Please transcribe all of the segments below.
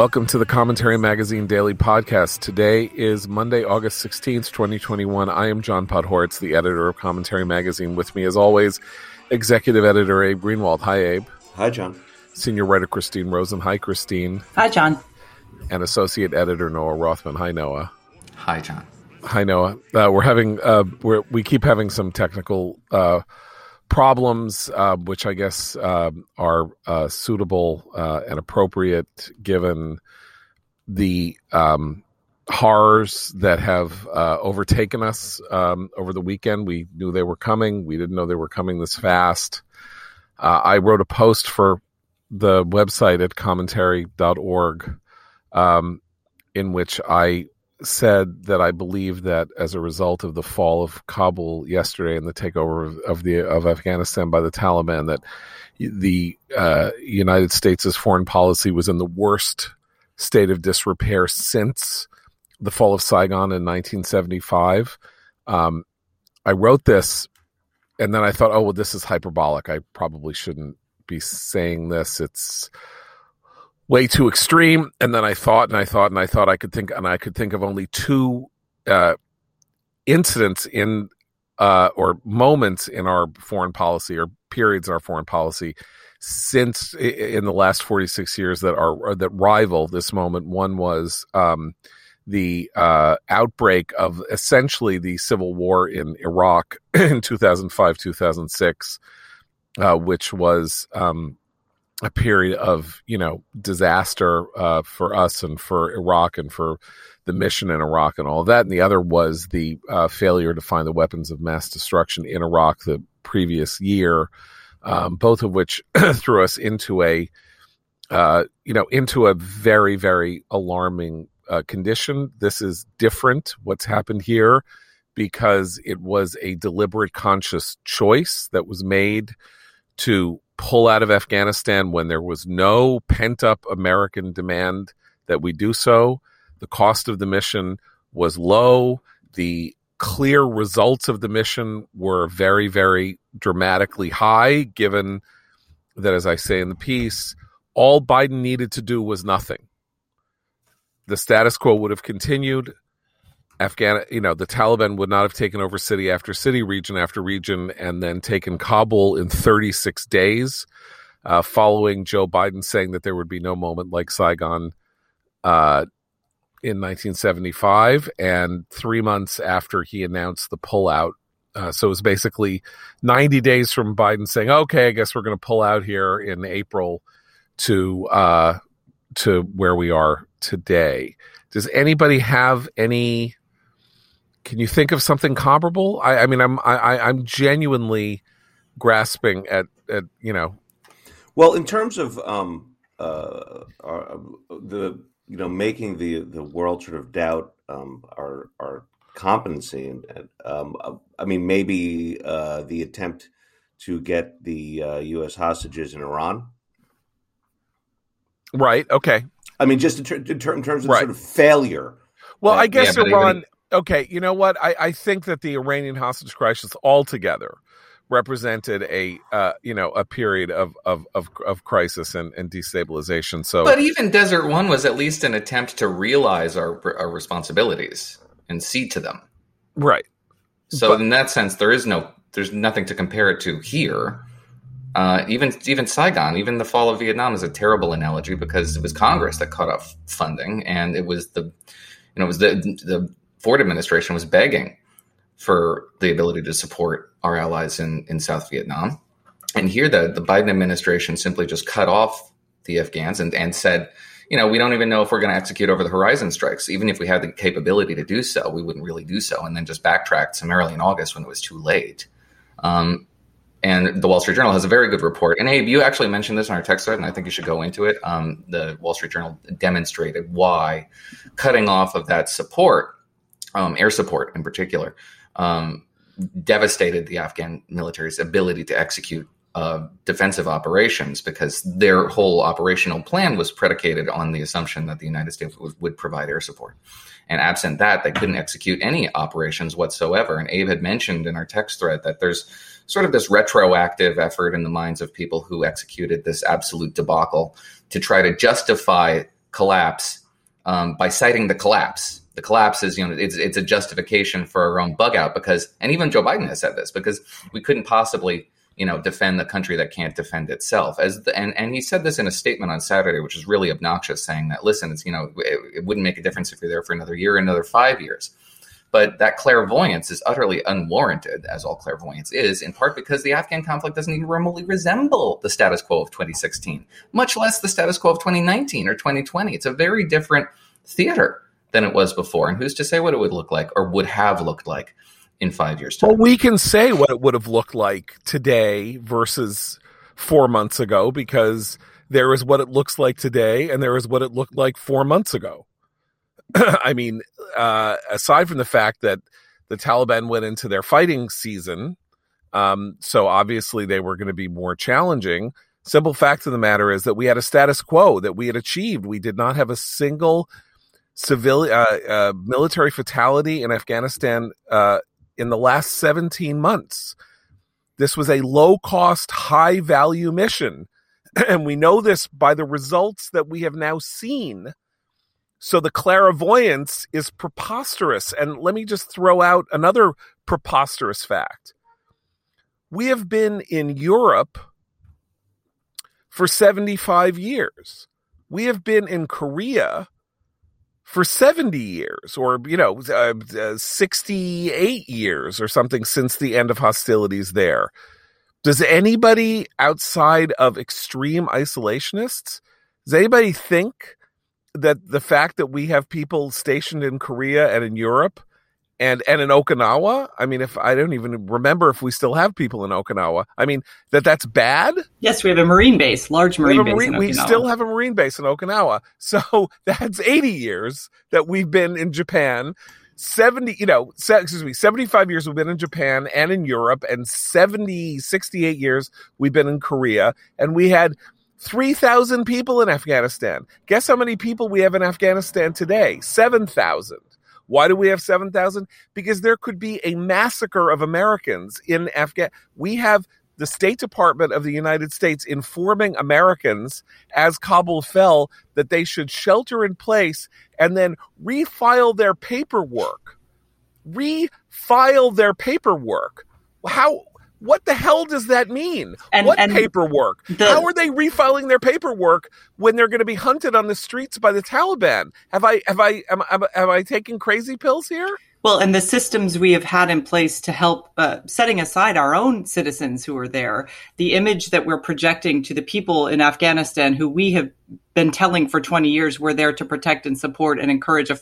Welcome to the Commentary Magazine Daily Podcast. Today is Monday, August 16th, 2021. I am John Podhoretz, the editor of Commentary Magazine. With me, as always, executive editor Abe Greenwald. Hi, Abe. Hi, John. Senior writer Christine Rosen. Hi, Christine. Hi, John. And associate editor Noah Rothman. Hi, Noah. Hi, John. Hi, Noah. Uh, we're having uh, we're, we keep having some technical uh, problems, uh, which I guess uh, are uh, suitable uh, and appropriate given the um, horrors that have uh, overtaken us um, over the weekend. We knew they were coming. We didn't know they were coming this fast. Uh, I wrote a post for the website at commentary.org um, in which I said that I believe that as a result of the fall of Kabul yesterday and the takeover of, the of Afghanistan by the Taliban, that the uh, United States' foreign policy was in the worst state of disrepair since the fall of Saigon in 1975. Um, I wrote this, and then I thought, oh well, this is hyperbolic. I probably shouldn't be saying this. It's way too extreme. And then I thought and I thought and I thought I could think and I could think of only two uh, incidents in uh, or moments in our foreign policy or periods in our foreign policy since in the last 46 years that are that rival this moment. One was um, the uh, outbreak of essentially the civil war in Iraq in 2005 2006, uh, which was um, a period of you know disaster uh, for us and for Iraq and for the mission in Iraq and all that. And the other was the uh, failure to find the weapons of mass destruction in Iraq the previous year, um, both of which threw us into a uh, you know into a very very alarming uh, condition. This is different. What's happened here because it was a deliberate, conscious choice that was made to pull out of Afghanistan when there was no pent up American demand that we do so. The cost of the mission was low. The clear results of the mission were very, very dramatically high, given that, as I say in the piece, all Biden needed to do was nothing. The status quo would have continued. Afghan, you know, the Taliban would not have taken over city after city, region after region, and then taken Kabul in 36 days, uh, following Joe Biden saying that there would be no moment like Saigon uh, in 1975, and three months after he announced the pullout. Uh, so it was basically 90 days from Biden saying, "Okay, I guess we're going to pull out here in April," to uh, to where we are today. Does anybody have any? Can you think of something comparable? I, I mean, I'm I, I'm genuinely grasping at at you know. Well, in terms of um, uh, uh, the you know making the the world sort of doubt um, our our competency, and um, I mean maybe uh, the attempt to get the uh, U.S. hostages in Iran. Right. Okay. I mean, just in, ter- in, ter- in terms of right. sort of failure. Well, I guess yeah, Iran okay, you know what? I, I think that the Iranian hostage crisis altogether represented a uh, you know a period of of of, of crisis and, and, destabilization. So, but even Desert One was at least an attempt to realize our our responsibilities and see to them. Right. So but, in that sense, there is no there's nothing to compare it to here. Uh, even even Saigon, even the fall of Vietnam is a terrible analogy because it was Congress that cut off funding, and it was the you know it was the the Ford administration was begging for the ability to support our allies in, in South Vietnam. And here the, the Biden administration simply just cut off the Afghans and, and said, you know, we don't even know if we're going to execute over the horizon strikes. Even if we had the capability to do so, we wouldn't really do so. And then just backtracked summarily in August when it was too late. Um, and the Wall Street Journal has a very good report. And Abe, you actually mentioned this in our text thread, and I think you should go into it. Um, the Wall Street Journal demonstrated why cutting off of that support um, air support in particular, um, devastated the Afghan military's ability to execute uh, defensive operations because their whole operational plan was predicated on the assumption that the United States would, provide air support. And absent that, they couldn't execute any operations whatsoever. And Abe had mentioned in our text thread that there's sort of this retroactive effort in the minds of people who executed this absolute debacle to try to justify collapse um, by citing the collapse. The collapse is, you know, it's it's a justification for our own bug out because, and even Joe Biden has said this because we couldn't possibly, you know, defend the country that can't defend itself. As the, and and he said this in a statement on Saturday, which is really obnoxious, saying that listen, it's you know, it, it wouldn't make a difference if you're there for another year, another five years. But that clairvoyance is utterly unwarranted, as all clairvoyance is, in part because the Afghan conflict doesn't even remotely resemble the status quo of 2016, much less the status quo of 2019 or 2020. It's a very different theater than it was before. And who's to say what it would look like or would have looked like in five years' time? Well, we can say what it would have looked like today versus four months ago because there is what it looks like today and there is what it looked like four months ago. I mean, uh, aside from the fact that the Taliban went into their fighting season, um, so obviously they were going to be more challenging. Simple fact of the matter is that we had a status quo that we had achieved. We did not have a single civilian uh, uh, military fatality in Afghanistan uh, in the last 17 months. This was a low cost, high value mission. And we know this by the results that we have now seen so the clairvoyance is preposterous. And let me just throw out another preposterous fact. We have been in Europe for 75 years. We have been in Korea for 70 years or, you know, uh, uh, 68 years or something since the end of hostilities there. Does anybody outside of extreme isolationists, does anybody think that the fact that we have people stationed in Korea and in Europe and and in Okinawa, I mean, if I don't even remember if we still have people in Okinawa, I mean that that's bad. Yes, we have a marine base, large marine, base. Marine, we still have a marine base in Okinawa, so that's eighty years that we've been in Japan. 70 you know excuse me 75 years we've been in japan and in europe and 70 68 years we've been in korea and we had 3,000 people in Afghanistan. Guess how many people we have in Afghanistan today? 7,000. Why do we have 7,000? Because there could be a massacre of Americans in Afghan. We have the State Department of the United States informing Americans as Kabul fell that they should shelter in place and then refile their paperwork. Refile their paperwork. How what the hell does that mean? And, what and paperwork? The, How are they refiling their paperwork when they're going to be hunted on the streets by the Taliban? Have I have I am, am, am I taking crazy pills here? Well, and the systems we have had in place to help, uh, setting aside our own citizens who are there, the image that we're projecting to the people in Afghanistan who we have been telling for 20 years we're there to protect and support and encourage a,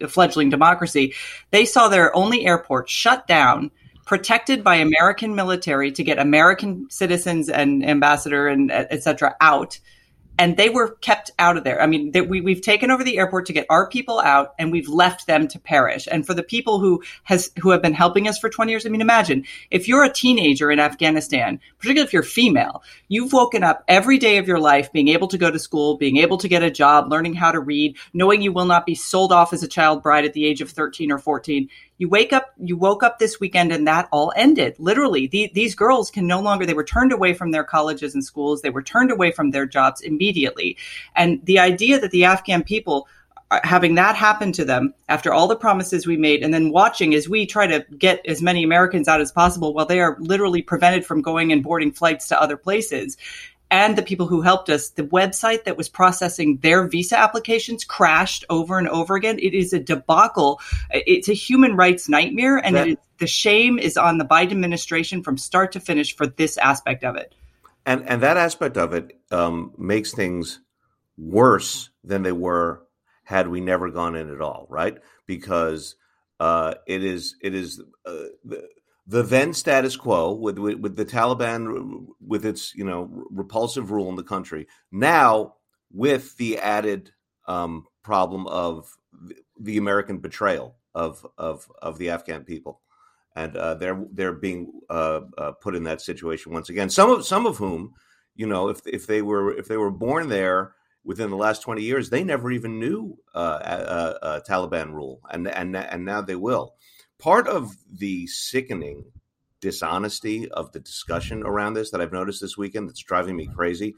a fledgling democracy, they saw their only airport shut down protected by American military to get American citizens and ambassador and et cetera out and they were kept out of there. I mean, they, we, we've taken over the airport to get our people out, and we've left them to perish. And for the people who has who have been helping us for 20 years, I mean, imagine if you're a teenager in Afghanistan, particularly if you're female, you've woken up every day of your life being able to go to school, being able to get a job, learning how to read, knowing you will not be sold off as a child bride at the age of 13 or 14. You wake up, you woke up this weekend and that all ended. Literally, the, these girls can no longer, they were turned away from their colleges and schools. They were turned away from their jobs immediately. And the idea that the Afghan people uh, having that happen to them after all the promises we made and then watching as we try to get as many Americans out as possible while they are literally prevented from going and boarding flights to other places and the people who helped us, the website that was processing their visa applications crashed over and over again. It is a debacle. It's a human rights nightmare, and that, the shame is on the Biden administration from start to finish for this aspect of it. And and that aspect of it um, makes things worse than they were had we never gone in at all, right? Because uh, it is it is uh, the, the then status quo with, with, with the Taliban with its you know repulsive rule in the country. Now with the added um, problem of the American betrayal of of of the Afghan people, and uh, they're they're being uh, uh, put in that situation once again. Some of some of whom, you know, if if they were if they were born there within the last twenty years, they never even knew uh, Taliban rule, and and and now they will part of the sickening dishonesty of the discussion around this that I've noticed this weekend that's driving me crazy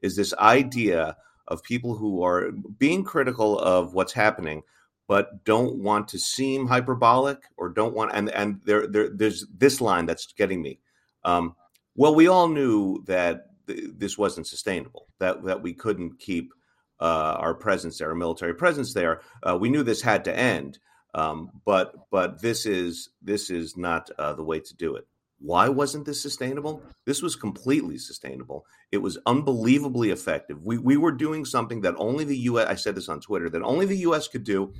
is this idea of people who are being critical of what's happening, but don't want to seem hyperbolic or don't want and and there, there there's this line that's getting me. Um, well, we all knew that th- this wasn't sustainable. That that we couldn't keep uh, our presence there, our military presence there. Uh, we knew this had to end, um, but but this is this is not uh, the way to do it. Why wasn't this sustainable? This was completely sustainable. It was unbelievably effective. We we were doing something that only the U.S. I said this on Twitter that only the U.S. could do,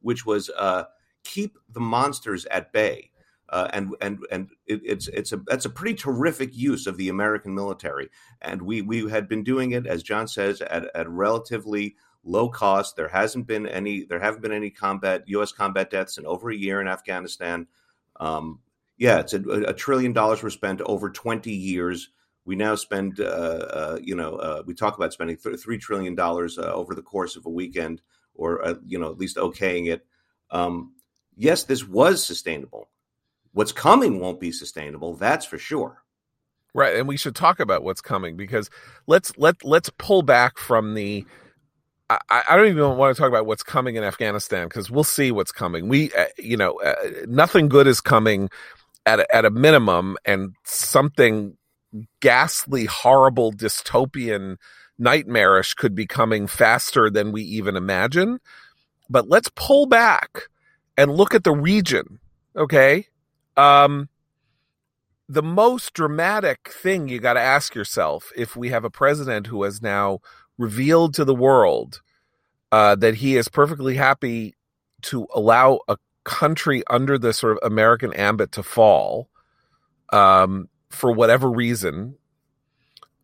which was uh, keep the monsters at bay. Uh, and and and it, it's it's a that's a pretty terrific use of the American military, and we we had been doing it as John says at at relatively low cost. There hasn't been any there haven't been any combat U.S. combat deaths in over a year in Afghanistan. Um, yeah, it's a, a, trillion dollars were spent over 20 years. We now spend, uh, uh, you know, uh, we talk about spending th- three trillion dollars uh, over the course of a weekend, or uh, you know, at least okaying it. Um, yes, this was sustainable. What's coming won't be sustainable. That's for sure. Right, and we should talk about what's coming because let's let let's pull back from the I, I, don't even want to talk about what's coming in Afghanistan because we'll see what's coming. We, uh, you know, uh, nothing good is coming at a, at a minimum, and something ghastly, horrible, dystopian, nightmarish could be coming faster than we even imagine. But let's pull back and look at the region. Okay, um, the most dramatic thing you got to ask yourself if we have a president who has now revealed to the world uh, that he is perfectly happy to allow a country under the sort of American ambit to fall um, for whatever reason.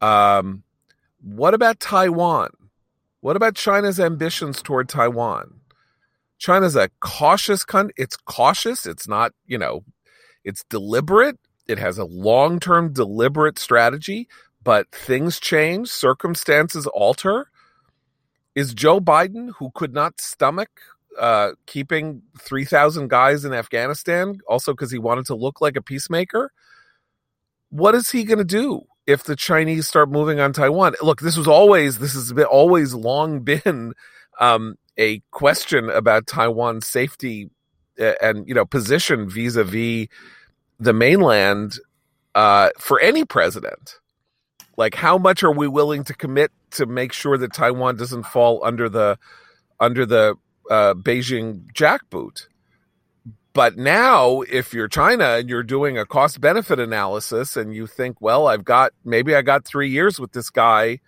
Um, what about Taiwan? What about China's ambitions toward Taiwan? China's a cautious country. It's cautious. It's not, you know, it's deliberate. It has a long term deliberate strategy, but things change, circumstances alter. Is Joe Biden, who could not stomach uh, keeping 3,000 guys in Afghanistan, also because he wanted to look like a peacemaker, what is he going to do if the Chinese start moving on Taiwan? Look, this was always, this has been, always long been um, a question about Taiwan's safety and, you know, position vis a vis the mainland uh, for any president. Like, how much are we willing to commit to make sure that Taiwan doesn't fall under the under the uh, Beijing jackboot? But now, if you're China and you're doing a cost benefit analysis and you think, well, I've got maybe I got three years with this guy,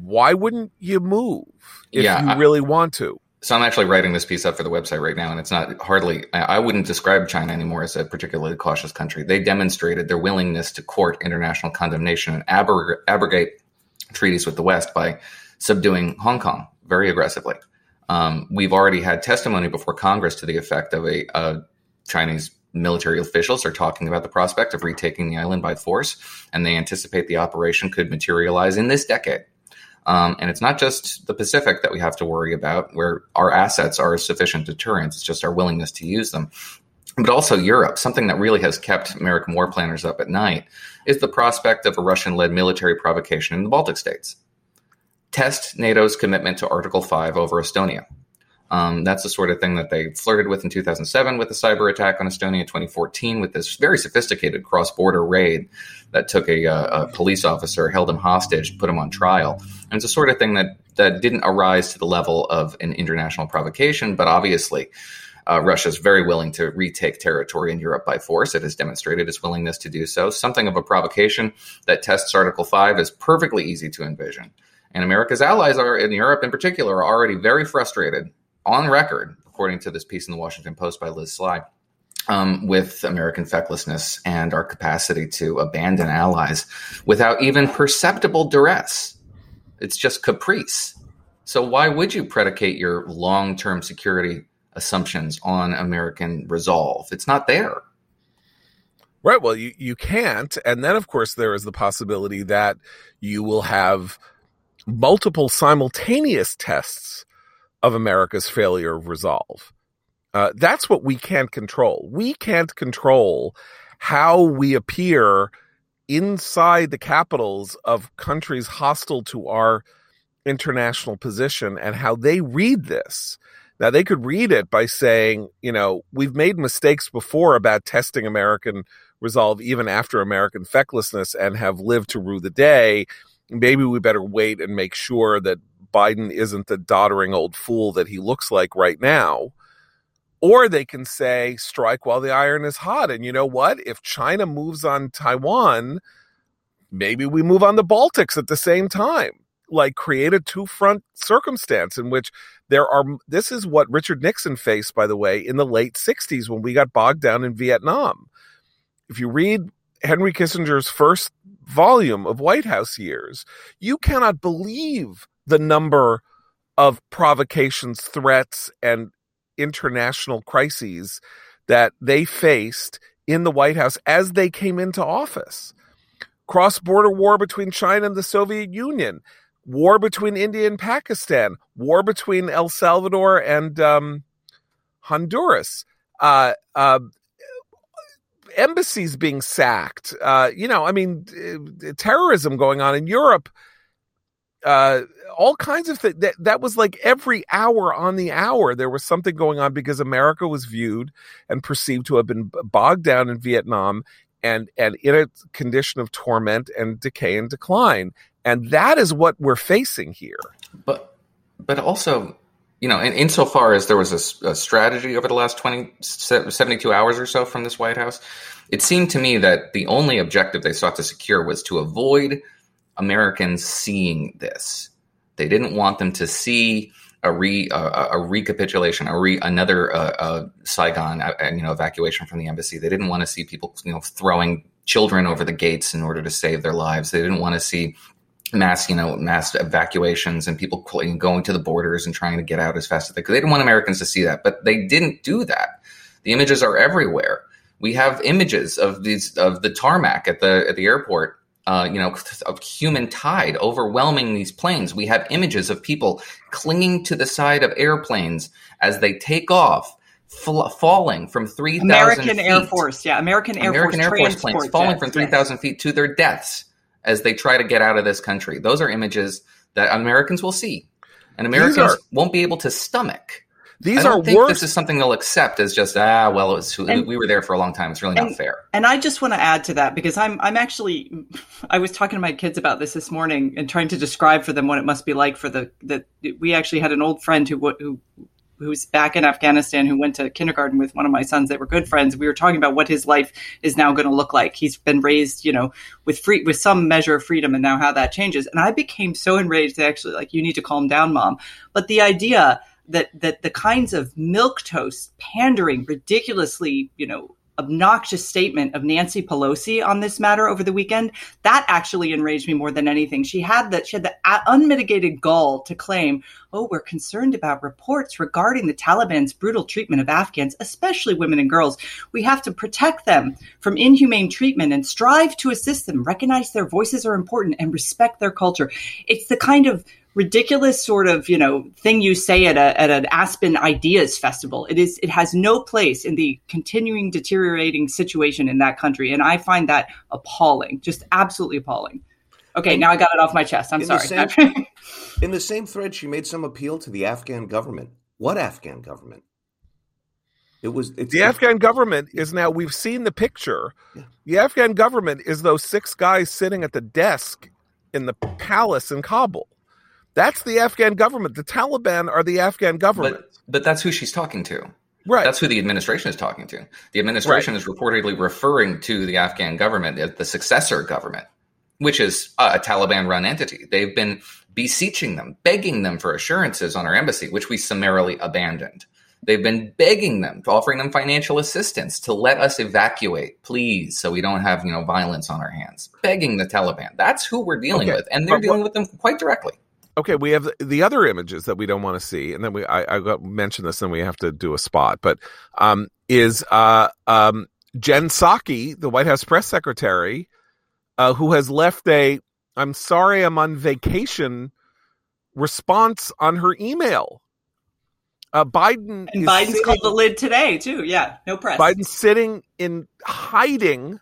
why wouldn't you move if yeah, you I, really want to? So I'm actually writing this piece up for the website right now, and it's not hardly. I wouldn't describe China anymore as a particularly cautious country. They demonstrated their willingness to court international condemnation and abrog- abrogate treaties with the West by subduing Hong Kong very aggressively. Um, we've already had testimony before Congress to the effect of a, a Chinese military officials are talking about the prospect of retaking the island by force, and they anticipate the operation could materialize in this decade. Um, and it's not just the Pacific that we have to worry about, where our assets are a sufficient deterrent. It's just our willingness to use them. But also Europe, something that really has kept American war planners up at night, is the prospect of a Russian led military provocation in the Baltic states. Test NATO's commitment to Article 5 over Estonia. Um, that's the sort of thing that they flirted with in 2007 with the cyber attack on Estonia, 2014 with this very sophisticated cross border raid that took a, uh, a, police officer, held him hostage, put him on trial. And it's the sort of thing that, that didn't arise to the level of an international provocation, but obviously. Uh, Russia is very willing to retake territory in Europe by force. It has demonstrated its willingness to do so. Something of a provocation that tests Article 5 is perfectly easy to envision. And America's allies are, in Europe in particular, are already very frustrated on record, according to this piece in the Washington Post by Liz Sly, um, with American fecklessness and our capacity to abandon allies without even perceptible duress. It's just caprice. So, why would you predicate your long term security assumptions on American resolve? It's not there. Right. Well, you, you can't. And then, of course, there is the possibility that you will have multiple simultaneous tests of America's failure of resolve. Uh, that's what we can't control. We can't control how we appear inside the capitals of countries hostile to our international position and how they read this. Now, they could read it by saying, you know, we've made mistakes before about testing American resolve even after American fecklessness and have lived to rue the day. Maybe we better wait and make sure that Biden isn't the doddering old fool that he looks like right now. Or they can say, strike while the iron is hot. And you know what? If China moves on Taiwan, maybe we move on the Baltics at the same time. Like create a two front circumstance in which there are. This is what Richard Nixon faced, by the way, in the late 60s when we got bogged down in Vietnam. If you read Henry Kissinger's first volume of White House years, you cannot believe the number of provocations, threats, and international crises that they faced in the White House as they came into office. Cross border war between China and the Soviet Union, war between India and Pakistan, war between El Salvador and um, Honduras, uh, uh, embassies being sacked. Uh, you know, I mean, terrorism going on in Europe. Uh, all kinds of things. That, that was like every hour on the hour, there was something going on because America was viewed and perceived to have been bogged down in Vietnam and, and in a condition of torment and decay and decline. And that is what we're facing here. But, but also, you know, in, insofar as there was a, a, strategy over the last 20, 72 hours or so from this White House, it seemed to me that the only objective they sought to secure was to avoid Americans seeing this. They didn't want them to see a re a, a recapitulation, a re another uh, uh, Saigon, uh, you know, evacuation from the embassy. They didn't want to see people, you know, throwing children over the gates in order to save their lives. They didn't want to see mass, you know, mass evacuations and people going to the borders and trying to get out as fast as they could. They didn't want Americans to see that, but they didn't do that. The images are everywhere. We have images of these of the tarmac at the at the airport uh, you know, of human tide overwhelming these planes. We have images of people clinging to the side of airplanes as they take off, fl- falling from 3,000 American feet. Air Force, yeah, American Air American Force, Air Force planes falling jets, from 3,000 yes. feet to their deaths as they try to get out of this country. Those are images that Americans will see. And Americans are, won't be able to stomach these I don't are think worse. This is something they'll accept as just ah well, it was, and, we were there for a long time. It's really and, not fair. And I just want to add to that because I'm I'm actually I was talking to my kids about this this morning and trying to describe for them what it must be like for the that we actually had an old friend who who who's back in Afghanistan who went to kindergarten with one of my sons. They were good friends. We were talking about what his life is now going to look like. He's been raised, you know, with free with some measure of freedom, and now how that changes. And I became so enraged. They actually like, you need to calm down, mom. But the idea that that the kinds of milk toast pandering ridiculously you know obnoxious statement of Nancy Pelosi on this matter over the weekend that actually enraged me more than anything. She had that she had the uh, unmitigated gall to claim oh we're concerned about reports regarding the Taliban's brutal treatment of Afghans especially women and girls we have to protect them from inhumane treatment and strive to assist them recognize their voices are important and respect their culture it's the kind of ridiculous sort of you know thing you say at a at an Aspen Ideas Festival. It is it has no place in the continuing deteriorating situation in that country, and I find that appalling, just absolutely appalling. Okay, and now I got it off my chest. I'm in sorry. The same, in the same thread, she made some appeal to the Afghan government. What Afghan government? It was the Afghan government is now. We've seen the picture. Yeah. The Afghan government is those six guys sitting at the desk in the palace in Kabul. That's the Afghan government. The Taliban are the Afghan government. But, but that's who she's talking to. Right. That's who the administration is talking to. The administration right. is reportedly referring to the Afghan government as the successor government, which is a Taliban run entity. They've been beseeching them, begging them for assurances on our embassy, which we summarily abandoned. They've been begging them, offering them financial assistance to let us evacuate, please, so we don't have you know violence on our hands. Begging the Taliban. That's who we're dealing okay. with, and they're but, dealing with them quite directly okay, we have the other images that we don't want to see, and then we I, I mentioned this, and we have to do a spot, but um, is uh, um, Jen Psaki, the White House press secretary, uh, who has left a "I'm sorry, I'm on vacation" response on her email. Uh, Biden and Biden's sitting, called the lid today too. Yeah, no press. Biden's sitting in hiding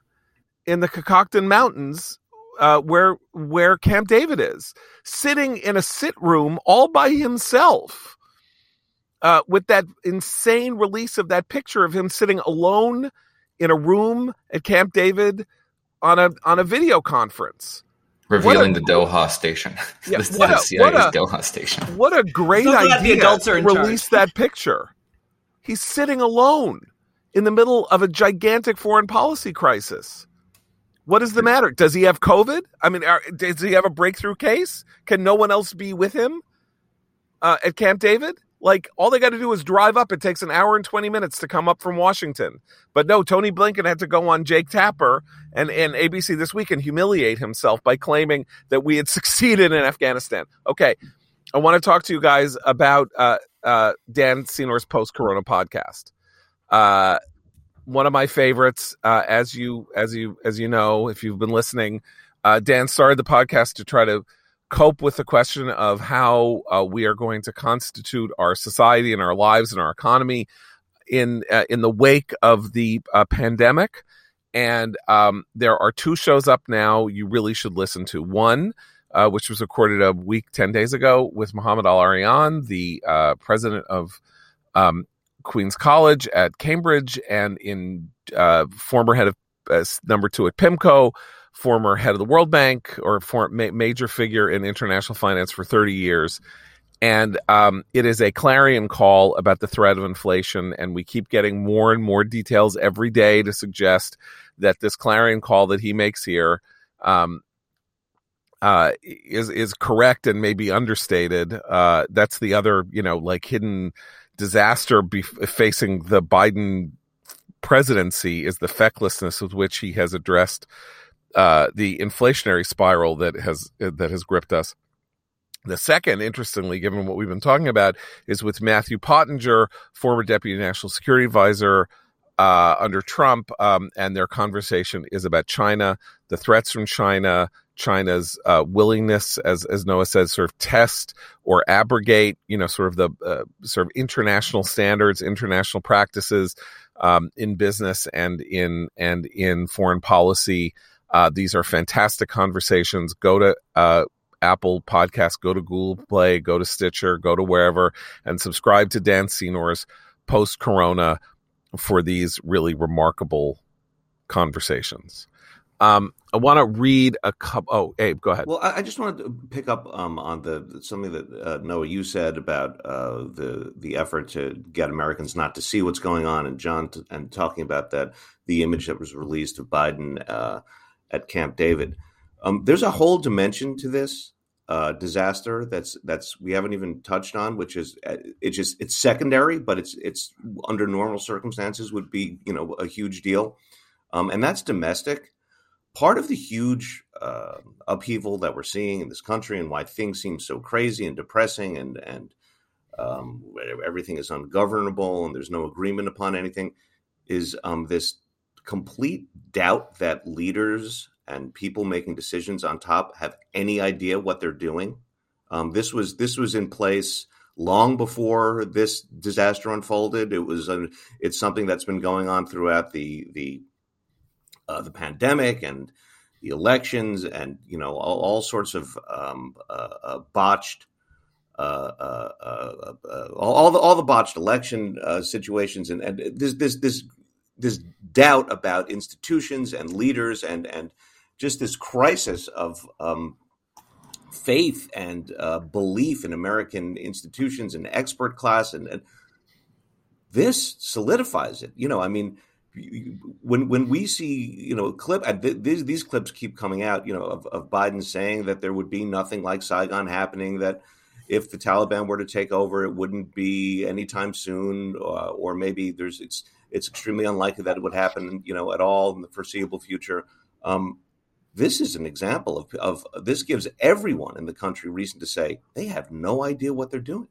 in the Catoctin Mountains, uh, where where Camp David is, sitting in a sit room all by himself, uh, with that insane release of that picture of him sitting alone in a room at Camp David on a on a video conference. Revealing a, the Doha station. Yeah, what, a, what a, Doha station. What a great so idea the adults are to release that picture. He's sitting alone in the middle of a gigantic foreign policy crisis. What is the matter? Does he have COVID? I mean, are, does he have a breakthrough case? Can no one else be with him uh, at Camp David? Like, all they got to do is drive up. It takes an hour and 20 minutes to come up from Washington. But no, Tony Blinken had to go on Jake Tapper and, and ABC This Week and humiliate himself by claiming that we had succeeded in Afghanistan. Okay. I want to talk to you guys about uh, uh, Dan Senor's post Corona podcast. Uh, one of my favorites, uh, as you as you as you know, if you've been listening, uh, Dan started the podcast to try to cope with the question of how uh, we are going to constitute our society and our lives and our economy in uh, in the wake of the uh, pandemic. And um, there are two shows up now you really should listen to. One, uh, which was recorded a week, 10 days ago, with Mohamed El-Erian, the president of um, Queens College at Cambridge and in uh, former head of uh, number two at PIMCO, former head of the World Bank or for, ma- major figure in international finance for 30 years. And um, it is a clarion call about the threat of inflation. And we keep getting more and more details every day to suggest that this clarion call that he makes here um, uh, is is correct and maybe understated. Uh, that's the other, you know, like hidden disaster be- facing the Biden presidency is the fecklessness with which he has addressed uh, the inflationary spiral that has that has gripped us. The second, interestingly, given what we've been talking about, is with Matthew Pottinger, former deputy national security advisor uh, under Trump, um, and their conversation is about China, the threats from China, China's uh, willingness, as as Noah says, sort of test or abrogate, you know, sort of the uh, sort of international standards, international practices um, in business and in and in foreign policy. Uh, these are fantastic conversations. Go to uh, Apple Podcasts, go to Google Play, go to Stitcher, go to wherever, and subscribe to Dan Senor's post Corona for these really remarkable conversations. Um, I want to read a couple. Oh, Abe, go ahead. Well, I, I just wanted to pick up um, on the something that uh, Noah you said about uh, the the effort to get Americans not to see what's going on, and John t- and talking about that the image that was released of Biden uh, at Camp David. Um, there's a whole dimension to this uh, disaster that's that's we haven't even touched on, which is uh, it's just it's secondary, but it's it's under normal circumstances would be you know a huge deal, um, and that's domestic part of the huge uh, upheaval that we're seeing in this country and why things seem so crazy and depressing and and um, everything is ungovernable and there's no agreement upon anything is um, this complete doubt that leaders and people making decisions on top have any idea what they're doing. Um, this was this was in place long before this disaster unfolded. It was uh, it's something that's been going on throughout the the uh, the pandemic and the elections and you know all, all sorts of um, uh, uh botched uh, uh, all, all, the all the botched election situations and, and this this this this doubt about institutions and leaders and and just this crisis of um, faith and uh, belief in American institutions and expert class, and, and, this solidifies it. You know, I mean, when when we see you know clip these these clips keep coming out you know of, of Biden saying that there would be nothing like Saigon happening that if the Taliban were to take over it wouldn't be anytime soon uh, or maybe there's it's it's extremely unlikely that it would happen you know at all in the foreseeable future. Um, this is an example of, of this gives everyone in the country reason to say they have no idea what they're doing.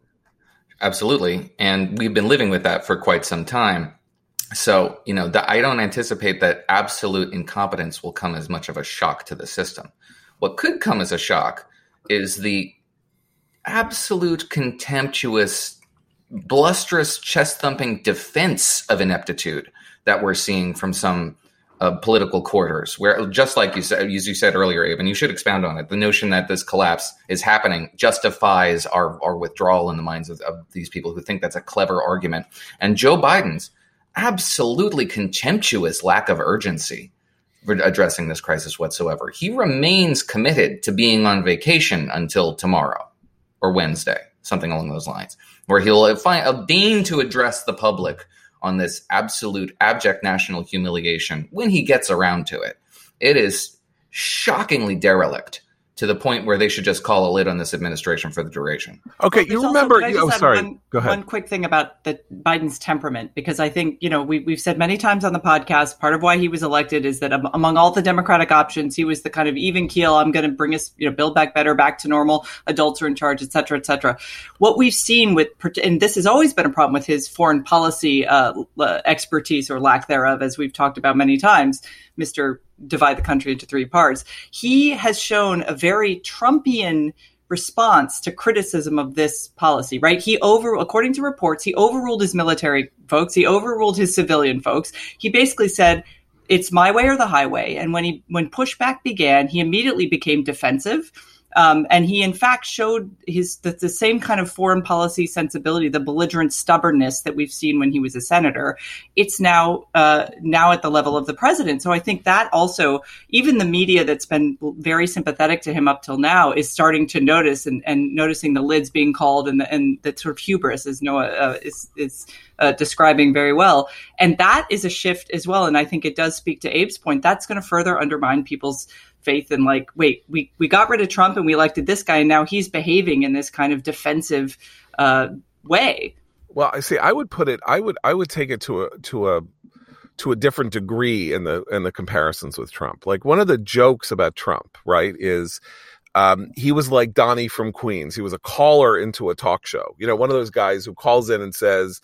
Absolutely. And we've been living with that for quite some time. So, you know, the, I don't anticipate that absolute incompetence will come as much of a shock to the system. What could come as a shock is the absolute contemptuous, blusterous, chest thumping defense of ineptitude that we're seeing from some uh, political quarters, where just like you said, as you said earlier, and you should expound on it. The notion that this collapse is happening justifies our our withdrawal in the minds of, of these people who think that's a clever argument. And Joe Biden's absolutely contemptuous lack of urgency for addressing this crisis whatsoever. He remains committed to being on vacation until tomorrow or Wednesday, something along those lines, where he'll find, a uh, deign to address the public on this absolute abject national humiliation when he gets around to it. It is shockingly derelict to the point where they should just call a lid on this administration for the duration. Okay, well, you remember? Also, oh, sorry. One, Go ahead. One quick thing about the Biden's temperament, because I think you know we, we've said many times on the podcast. Part of why he was elected is that among all the Democratic options, he was the kind of even keel. I'm going to bring us, you know, build back better, back to normal. Adults are in charge, et cetera, et cetera. What we've seen with, and this has always been a problem with his foreign policy uh, expertise or lack thereof, as we've talked about many times. Mr divide the country into three parts. He has shown a very Trumpian response to criticism of this policy, right? He over, according to reports, he overruled his military folks. He overruled his civilian folks. He basically said, it's my way or the highway. And when he, when pushback began, he immediately became defensive um, and he, in fact, showed his the, the, same kind of foreign policy sensibility, the belligerent stubbornness that we've seen when he was a senator. It's now uh, now at the level of the president. So I think that also, even the media that's been very sympathetic to him up till now, is starting to notice and, and noticing the lids being called and the, and sort of hubris, as Noah uh, is is uh, describing very well. And that is a shift as well. And I think it does speak to Abe's point. That's going to further undermine people's faith in like, wait, we, we got rid of Trump and we elected this guy, and now he's behaving in this kind of defensive uh, way. Well, I see. I would put it. I would. I would take it to a to a to a different degree in the in the comparisons with Trump. Like one of the jokes about Trump, right, is um, he was like Donnie from Queens. He was a caller into a talk show. You know, one of those guys who calls in and says,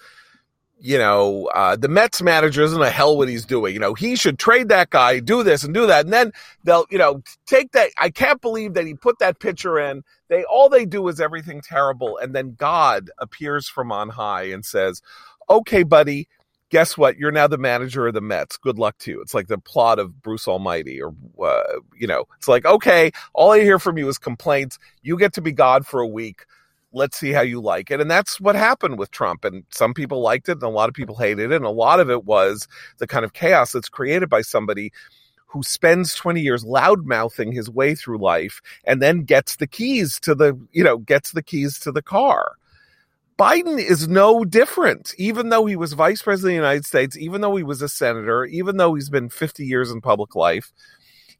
you know, uh, the Mets manager isn't a hell what he's doing. You know, he should trade that guy, do this and do that. And then they'll, you know, take that. I can't believe that he put that pitcher in. They, all they do is everything terrible. And then God appears from on high and says, okay, buddy, guess what? You're now the manager of the Mets. Good luck to you. It's like the plot of Bruce Almighty or, uh, you know, it's like, okay, all I hear from you is complaints. You get to be God for a week let's see how you like it. And that's what happened with Trump. And some people liked it and a lot of people hated it. And a lot of it was the kind of chaos that's created by somebody who spends 20 years loud mouthing his way through life and then gets the keys to the, you know, gets the keys to the car. Biden is no different, even though he was vice president of the United States, even though he was a senator, even though he's been 50 years in public life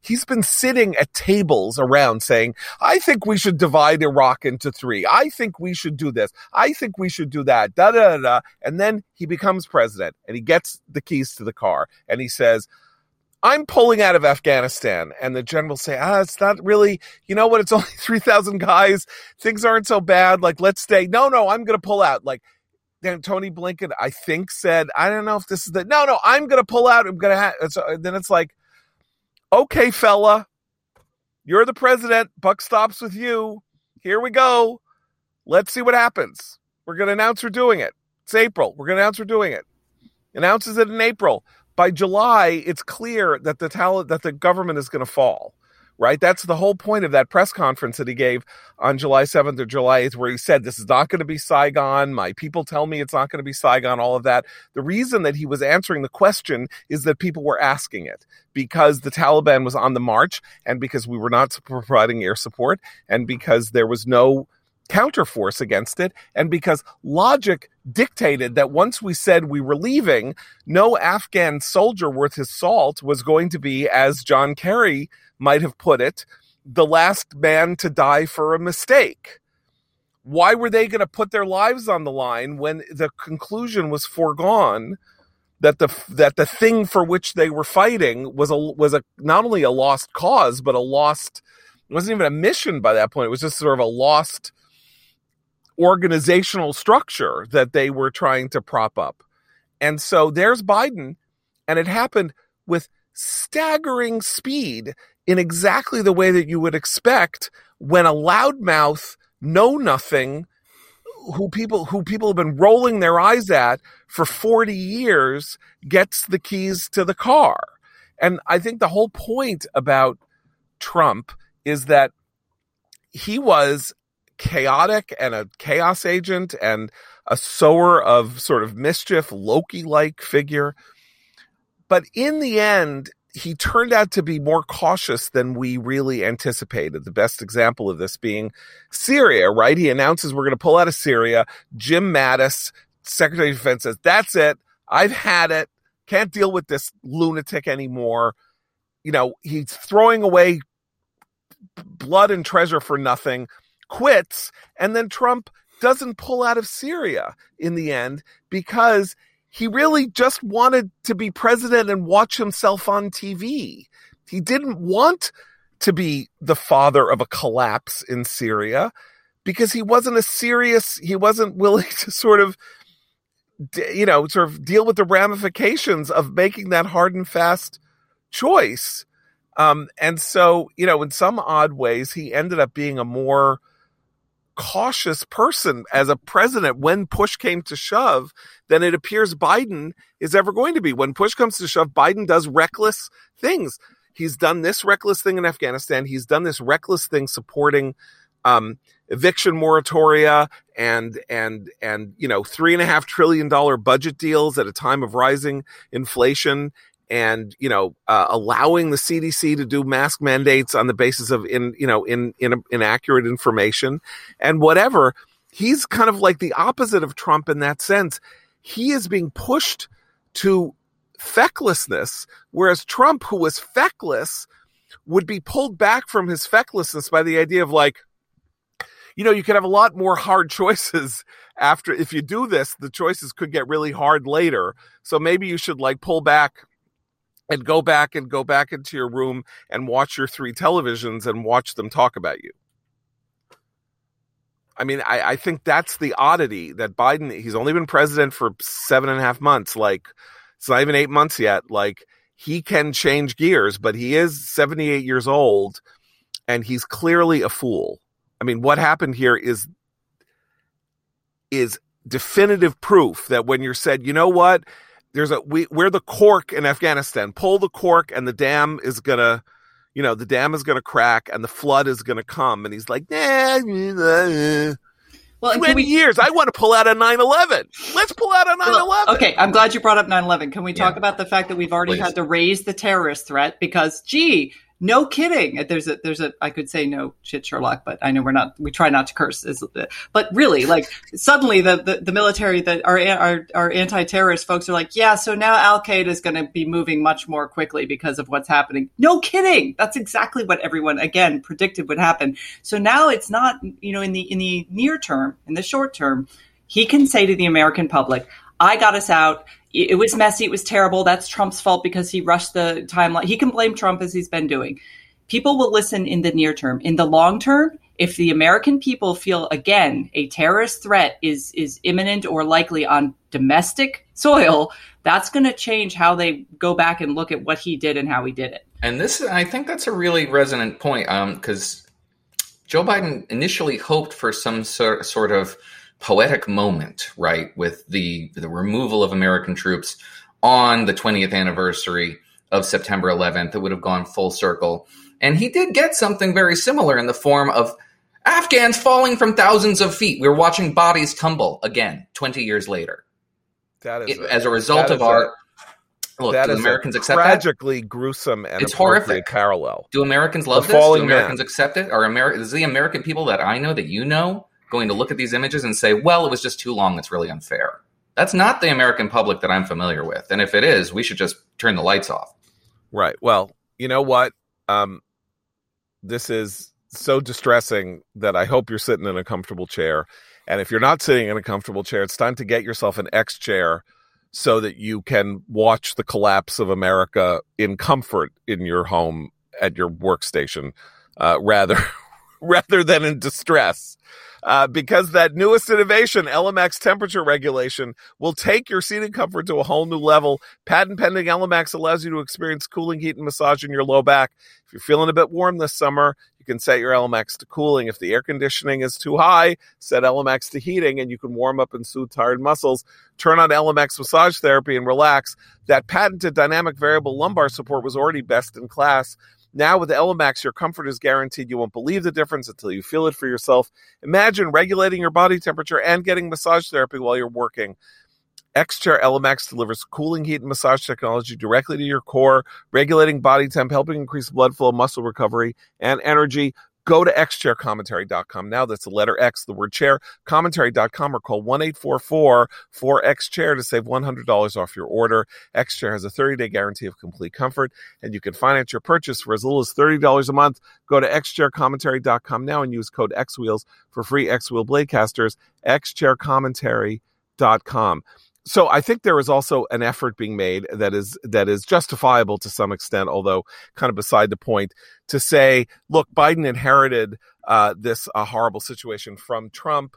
he's been sitting at tables around saying, I think we should divide Iraq into three. I think we should do this. I think we should do that. Da da da. And then he becomes president and he gets the keys to the car and he says, I'm pulling out of Afghanistan. And the generals say, ah, it's not really, you know what? It's only 3,000 guys. Things aren't so bad. Like, let's stay. No, no, I'm going to pull out. Like, then Tony Blinken, I think said, I don't know if this is the, no, no, I'm going to pull out. I'm going to have, so then it's like, okay, fella, you're the president. Buck stops with you. Here we go. Let's see what happens. We're going to announce we're doing it. It's April. We're going to announce we're doing it. Announces it in April. By July, it's clear that the talent that the government is going to fall right? That's the whole point of that press conference that he gave on July 7th or July 8th, where he said, This is not going to be Saigon. My people tell me it's not going to be Saigon, all of that. The reason that he was answering the question is that people were asking it because the Taliban was on the march and because we were not providing air support and because there was no counterforce against it, and because logic dictated that once we said we were leaving, no Afghan soldier worth his salt was going to be, as John Kerry might have put it, the last man to die for a mistake. Why were they going to put their lives on the line when the conclusion was foregone that the that the thing for which they were fighting was a was a not only a lost cause but a lost it wasn't even a mission by that point it was just sort of a lost organizational structure that they were trying to prop up. And so there's Biden and it happened with staggering speed in exactly the way that you would expect when a loudmouth know nothing who people who people have been rolling their eyes at for 40 years gets the keys to the car And I think the whole point about Trump is that he was chaotic and a chaos agent and a sower of sort of mischief, Loki like figure. But in the end, he turned out to be more cautious than we really anticipated. The best example of this being Syria, right? He announces we're going to pull out of Syria. Jim Mattis, Secretary of Defense, says, That's it. I've had it. Can't deal with this lunatic anymore. You know, he's throwing away blood and treasure for nothing, quits, and then Trump doesn't pull out of Syria in the end because he really just wanted to be president and watch himself on TV. He didn't want to be the father of a collapse in Syria because he wasn't a serious, he wasn't willing to sort of, you know, sort of deal with the ramifications of making that hard and fast choice. Um, and so, you know, in some odd ways, he ended up being a more cautious person as a president when push came to shove than it appears Biden is ever going to be. When push comes to shove, Biden does reckless things. He's done this reckless thing in Afghanistan. He's done this reckless thing supporting um, eviction moratoria and and and you know three and a half trillion dollar budget deals at a time of rising inflation and you know uh, allowing the CDC to do mask mandates on the basis of in you know in, in inaccurate information and whatever he's kind of like the opposite of Trump in that sense. He is being pushed to fecklessness whereas Trump who was feckless would be pulled back from his fecklessness by the idea of like you know you can have a lot more hard choices after if you do this the choices could get really hard later. So maybe you should like pull back and go back and go back into your room and watch your three televisions and watch them talk about you. I mean, I, I think that's the oddity that Biden, he's only been president for seven and a half months. Like, it's not even eight months yet. Like, he can change gears, but he is 78 years old and he's clearly a fool. I mean, what happened here is, is definitive proof that when you're said, you know what, there's a we we're the cork in Afghanistan. Pull the cork and the dam is gonna you know, the dam is gonna crack and the flood is gonna come. And he's like, nah, nah. Well, 20 we, years. I want to pull out a 9-11. Let's pull out a 9-11. Well, okay, I'm glad you brought up 9-11. Can we talk yeah. about the fact that we've already Please. had to raise the terrorist threat because, gee, no kidding. There's a there's a I could say no shit Sherlock, but I know we're not. We try not to curse. But really, like suddenly the the, the military that our our our anti terrorist folks are like, yeah. So now Al Qaeda is going to be moving much more quickly because of what's happening. No kidding. That's exactly what everyone again predicted would happen. So now it's not you know in the in the near term, in the short term, he can say to the American public, I got us out it was messy. It was terrible. That's Trump's fault because he rushed the timeline. He can blame Trump as he's been doing. People will listen in the near term. In the long term, if the American people feel again a terrorist threat is is imminent or likely on domestic soil, that's going to change how they go back and look at what he did and how he did it. And this, I think, that's a really resonant point because um, Joe Biden initially hoped for some sort sort of poetic moment, right, with the the removal of American troops on the 20th anniversary of September 11th. that would have gone full circle. And he did get something very similar in the form of Afghans falling from thousands of feet. We are watching bodies tumble again 20 years later. That is it, a, as a result of our a, Look, do Americans accept tragically that? gruesome and it's horrific parallel. Do Americans love the this? Do Americans man. accept it? Are American is the American people that I know that you know going to look at these images and say, well, it was just too long. It's really unfair. That's not the American public that I'm familiar with. And if it is, we should just turn the lights off. Right. Well, you know what? Um, this is so distressing that I hope you're sitting in a comfortable chair. And if you're not sitting in a comfortable chair, it's time to get yourself an X chair so that you can watch the collapse of America in comfort in your home at your workstation, uh, rather rather than in distress. Uh, because that newest innovation, ELEMAX temperature regulation, will take your seating comfort to a whole new level. Patent pending ELEMAX allows you to experience cooling heat and massage in your low back. If you're feeling a bit warm this summer, you can set your ELEMAX to cooling. If the air conditioning is too high, set ELEMAX to heating and you can warm up and soothe tired muscles. Turn on ELEMAX massage therapy and relax. That patented dynamic variable lumbar support was already best in class. Now with ELEMAX, your comfort is guaranteed. You won't believe the difference until you feel it for yourself. Imagine regulating your body temperature and getting massage therapy while you're working. X-Chair ELEMAX delivers cooling heat and massage technology directly to your core, regulating body temp, helping increase blood flow, muscle recovery, and energy. Go to xchaircommentary.com. Now that's the letter X, the word chair, commentary.com or call 1 844 4XChair to save $100 off your order. Xchair has a 30 day guarantee of complete comfort, and you can finance your purchase for as little as $30 a month. Go to xchaircommentary.com now and use code XWheels for free X Wheel Bladecasters. xchaircommentary.com so I think there is also an effort being made that is that is justifiable to some extent, although kind of beside the point, to say, look, Biden inherited uh, this uh, horrible situation from Trump.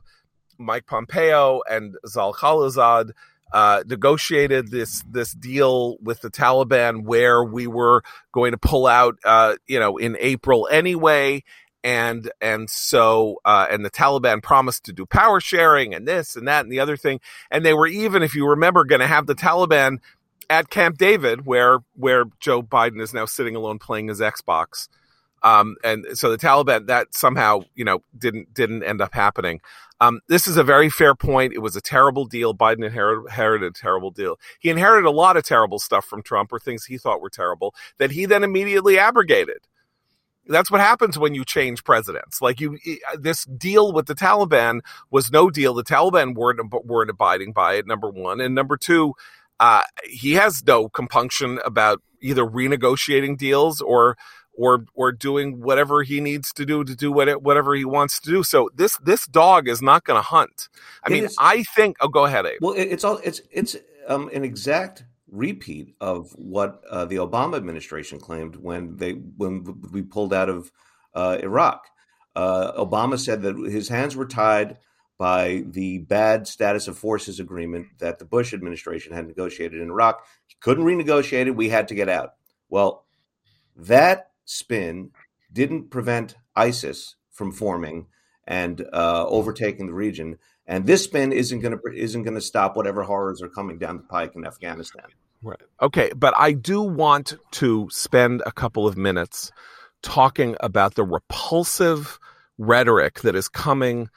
Mike Pompeo and Zal Khalilzad uh, negotiated this this deal with the Taliban, where we were going to pull out, uh, you know, in April anyway, and and so uh, and the Taliban promised to do power sharing and this and that and the other thing, and they were even, if you remember, going to have the Taliban at Camp David, where where Joe Biden is now sitting alone playing his Xbox. Um, and so the Taliban that somehow you know didn't didn't end up happening. Um, this is a very fair point. It was a terrible deal. Biden inherited, inherited a terrible deal. He inherited a lot of terrible stuff from Trump, or things he thought were terrible that he then immediately abrogated that's what happens when you change presidents. Like you, this deal with the Taliban was no deal. The Taliban weren't weren't abiding by it. Number one, and number two, uh, he has no compunction about either renegotiating deals or or or doing whatever he needs to do to do whatever he wants to do. So this this dog is not going to hunt. I it mean, is, I think. Oh, go ahead, Abe. Well, it's all it's it's um, an exact repeat of what uh, the Obama administration claimed when they when we pulled out of uh, Iraq. Uh, Obama said that his hands were tied by the bad status of forces agreement that the Bush administration had negotiated in Iraq. He couldn't renegotiate it. We had to get out. Well, that spin didn't prevent ISIS from forming and uh, overtaking the region. And this spin isn't going to isn't going to stop whatever horrors are coming down the pike in Afghanistan. Right. Okay, but I do want to spend a couple of minutes talking about the repulsive rhetoric that is coming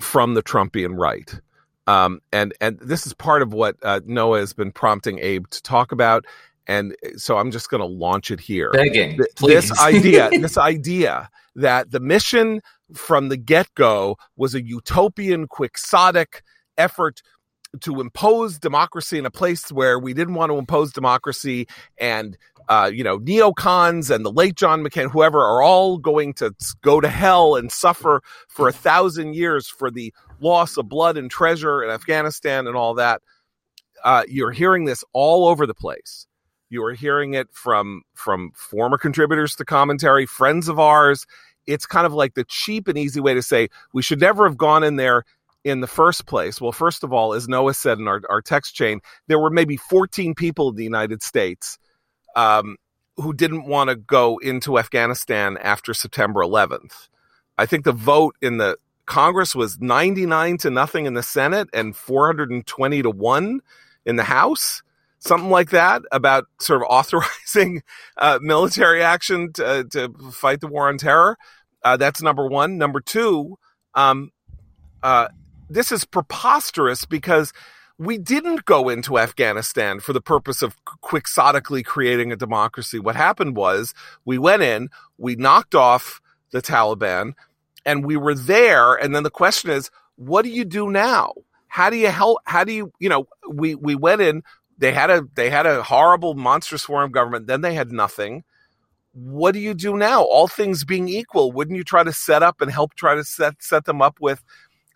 from the Trumpian right. Um, and and this is part of what uh, Noah has been prompting Abe to talk about, and so I'm just going to launch it here. Begging, Th- this idea, this idea that the mission from the get go was a utopian, quixotic effort to impose democracy in a place where we didn't want to impose democracy and uh, you know, neocons and the late John McCain, whoever, are all going to go to hell and suffer for a thousand years for the loss of blood and treasure in Afghanistan and all that. Uh, you're hearing this all over the place. You are hearing it from from former contributors to commentary, friends of ours. It's kind of like the cheap and easy way to say we should never have gone in there in the first place? Well, first of all, as Noah said in our, our text chain, there were maybe 14 people in the United States um, who didn't want to go into Afghanistan after September 11th. I think the vote in the Congress was 99 to nothing in the Senate and 420 to 1 in the House. Something like that about sort of authorizing uh, military action to, to, fight the war on terror. Uh, that's number one. Number two, um, uh, this is preposterous because we didn't go into Afghanistan for the purpose of quixotically creating a democracy. What happened was we went in, we knocked off the Taliban, and we were there. And then the question is, what do you do now? How do you help? How do you, you know, we, we went in, they had a, they had a horrible, monstrous form of government. Then they had nothing. What do you do now? All things being equal, wouldn't you try to set up and help try to set, set them up with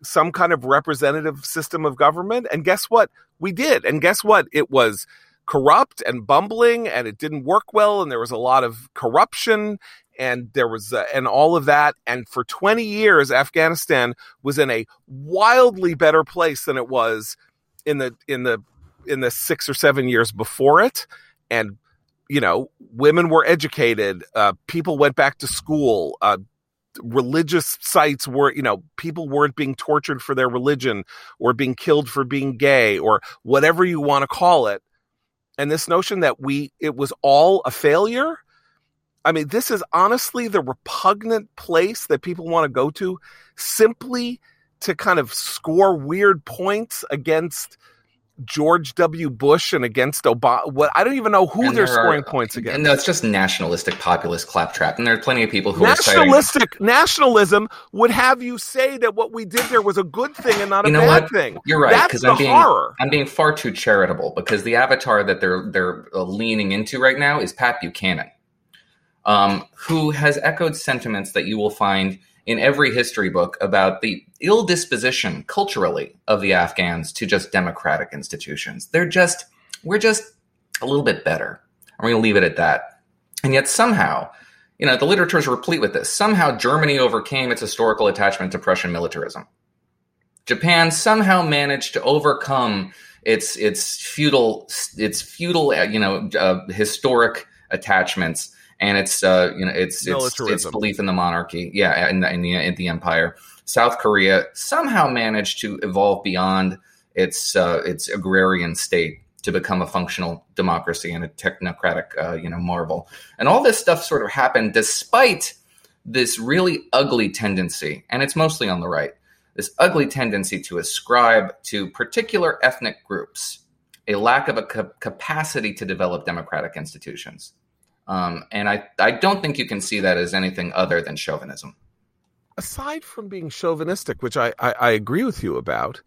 some kind of representative system of government. And guess what? We did. And guess what? It was corrupt and bumbling and it didn't work well. And there was a lot of corruption and there was uh, and all of that and for 20 years afghanistan was in a wildly better place than it was in the in the in the six or seven years before it and you know women were educated uh, people went back to school uh, religious sites were you know people weren't being tortured for their religion or being killed for being gay or whatever you want to call it. And this notion that we it was all a failure i mean this is honestly the repugnant place that people want to go to simply to kind of score weird points against George W. Bush and against Obama. What I don't even know who and they're scoring are, points against. No, it's just nationalistic populist claptrap. And there are plenty of people who are nationalistic citing... nationalism would have you say that what we did there was a good thing and not a bad what? thing. You're right because I'm being horror. I'm being far too charitable because the avatar that they're they're uh, leaning into right now is Pat Buchanan, um, who has echoed sentiments that you will find in every history book about the ill disposition culturally of the Afghans to just democratic institutions. They're just, we're just a little bit better. I'm going to leave it at that. And yet somehow, you know, the literature is replete with this. Somehow Germany overcame its historical attachment to Prussian militarism. Japan somehow managed to overcome its its feudal its feudal you know uh, historic attachments and it's uh, you know it's it's, it's belief in the monarchy, yeah, in the, in the in the empire. South Korea somehow managed to evolve beyond its uh, its agrarian state to become a functional democracy and a technocratic uh, you know marvel. And all this stuff sort of happened despite this really ugly tendency, and it's mostly on the right. This ugly tendency to ascribe to particular ethnic groups a lack of a ca- capacity to develop democratic institutions. Um, and I, I don't think you can see that as anything other than chauvinism. Aside from being chauvinistic, which I, I, I agree with you about,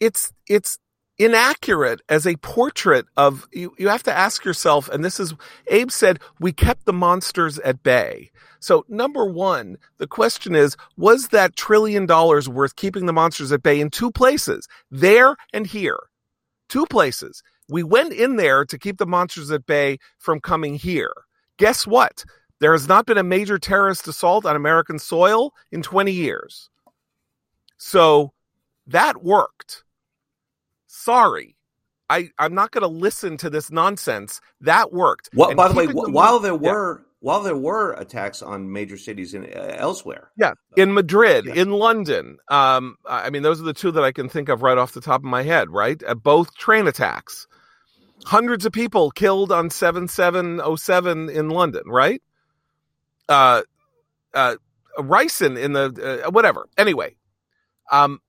it's it's inaccurate as a portrait of you, you have to ask yourself and this is abe said we kept the monsters at bay. So number one the question is was that trillion dollars worth keeping the monsters at bay in two places there and here? Two places we went in there to keep the monsters at bay from coming here. Guess what? There has not been a major terrorist assault on American soil in 20 years. So that worked. Sorry. I, I'm not going to listen to this nonsense. That worked. What, by the way, the while there were while there were attacks on major cities in uh, elsewhere. Yeah, in Madrid, yeah. in London. Um, I mean, those are the two that I can think of right off the top of my head. Right, uh, both train attacks hundreds of people killed on 7707 in London, right? Uh, uh, ricin in the, uh, whatever. Anyway, um,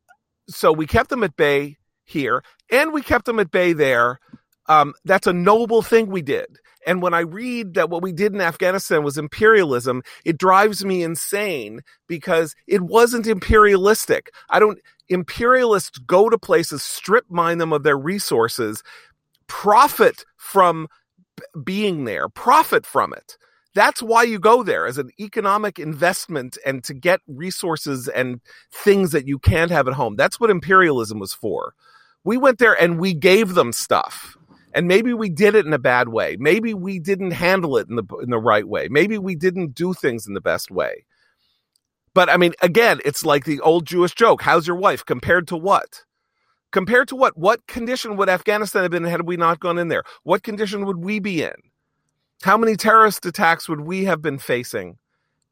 so we kept them at bay here and we kept them at bay there. Um, that's a noble thing we did. And when I read that what we did in Afghanistan was imperialism, it drives me insane because it wasn't imperialistic. I don't, imperialists go to places, strip mine them of their resources, profit from being there, profit from it. That's why you go there as an economic investment and to get resources and things that you can't have at home. That's what imperialism was for. We went there and we gave them stuff. And maybe we did it in a bad way. Maybe we didn't handle it in the in the right way. Maybe we didn't do things in the best way. But I mean, again, it's like the old Jewish joke: "How's your wife compared to what?" Compared to what? What condition would Afghanistan have been had we not gone in there? What condition would we be in? How many terrorist attacks would we have been facing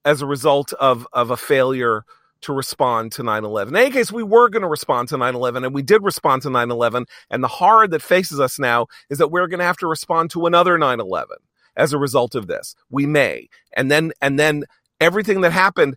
as a result of, of a failure to respond to 9 11? In any case, we were going to respond to 9 11, and we did respond to 9 11. And the horror that faces us now is that we're going to have to respond to another 9 11 as a result of this. We may. And then, and then everything that happened,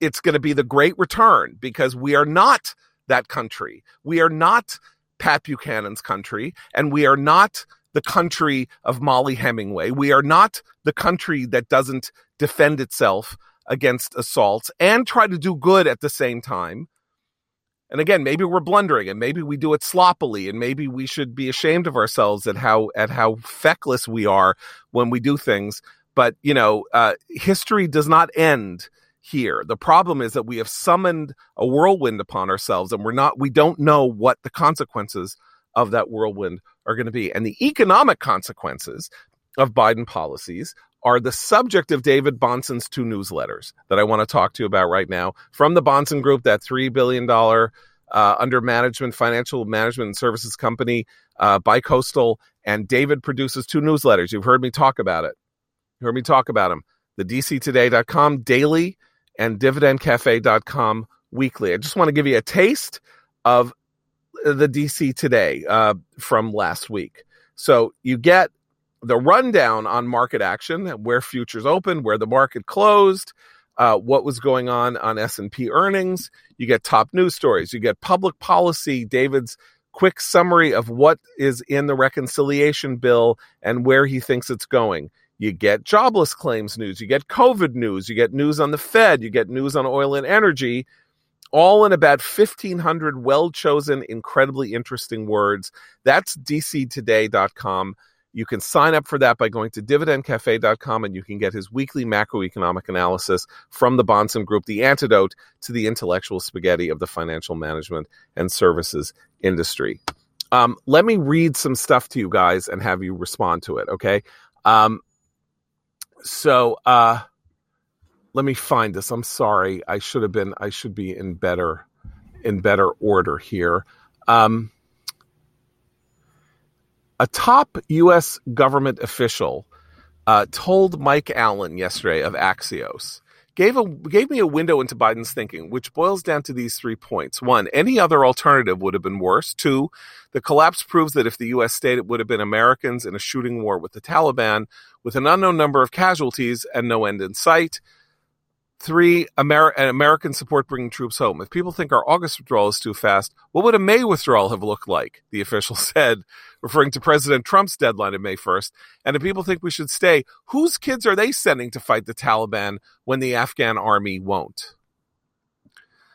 it's going to be the great return because we are not that country. We are not Pat Buchanan's country, and we are not the country of Mollie Hemingway. We are not the country that doesn't defend itself against assaults and try to do good at the same time. And again, maybe we're blundering and maybe we do it sloppily and maybe we should be ashamed of ourselves at how at how feckless we are when we do things. But you know, uh, history does not end here. The problem is that we have summoned a whirlwind upon ourselves and we're not, we don't know what the consequences of that whirlwind are going to be. And the economic consequences, of Biden policies are the subject of David Bahnsen's two newsletters that I want to talk to you about right now from the Bahnsen Group, that $3 billion uh, under management, financial management and services company, uh, Coastal. And David produces two newsletters. You've heard me talk about it. You heard me talk about them. The DCToday.com daily and dividendcafe.com weekly. I just want to give you a taste of the DC Today uh, from last week. So you get the rundown on market action, where futures opened, where the market closed, uh, what was going on on S&P earnings. You get top news stories. You get public policy, David's quick summary of what is in the reconciliation bill and where he thinks it's going. You get jobless claims news. You get COVID news. You get news on the Fed. You get news on oil and energy, all in about 1,500 well chosen, incredibly interesting words. That's dctoday.com. You can sign up for that by going to dividendcafe.com and you can get his weekly macroeconomic analysis from the Bahnsen Group, the antidote to the intellectual spaghetti of the financial management and services industry. Um, let me read some stuff to you guys and have you respond to it, okay? Um, so, uh, let me find this. I'm sorry. I should have been, I should be in better, in better order here. Um, a top U.S. government official uh, told Mike Allen yesterday of Axios gave a gave me a window into Biden's thinking, which boils down to these three points: one, any other alternative would have been worse. Two, the collapse proves that if the U.S. stayed, it would have been Americans in a shooting war with the Taliban, with an unknown number of casualties and no end in sight. Three, Amer- American support bringing troops home. If people think our August withdrawal is too fast, what would a May withdrawal have looked like? The official said, referring to President Trump's deadline of May 1st. And if people think we should stay, whose kids are they sending to fight the Taliban when the Afghan army won't?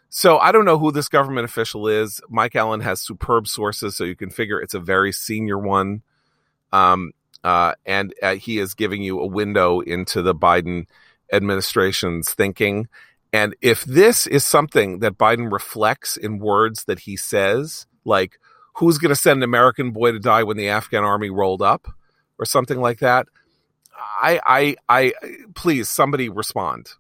So I don't know who this government official is. Mike Allen has superb sources, so you can figure it's a very senior one. Um, uh, and uh, he is giving you a window into the Biden administration's thinking. And if this is something that Biden reflects in words that he says, like, who's going to send an American boy to die when the Afghan army rolled up or something like that, I, I, I, please, somebody respond.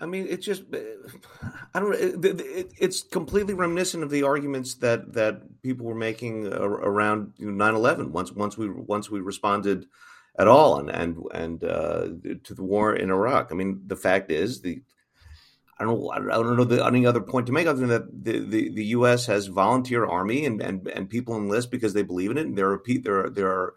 I mean, it's just, eh, I don't eh, know. It, it's completely reminiscent of the arguments that, that people were making uh, around 9 11 once, once we, once we responded at all and and and uh, to the war in Iraq. I mean, the fact is the I don't know. I don't know the, any other point to make other than that the, the, the U.S. has volunteer army and, and, and people enlist because they believe in it. And there are there are there are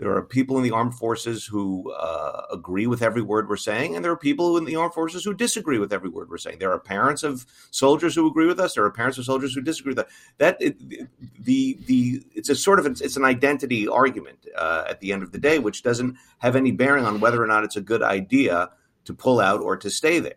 there are people in the armed forces who uh, agree with every word we're saying, and there are people in the armed forces who disagree with every word we're saying. There are parents of soldiers who agree with us. There are parents of soldiers who disagree with us. That it, the the it's a sort of it's an identity argument uh, at the end of the day, which doesn't have any bearing on whether or not it's a good idea to pull out or to stay there.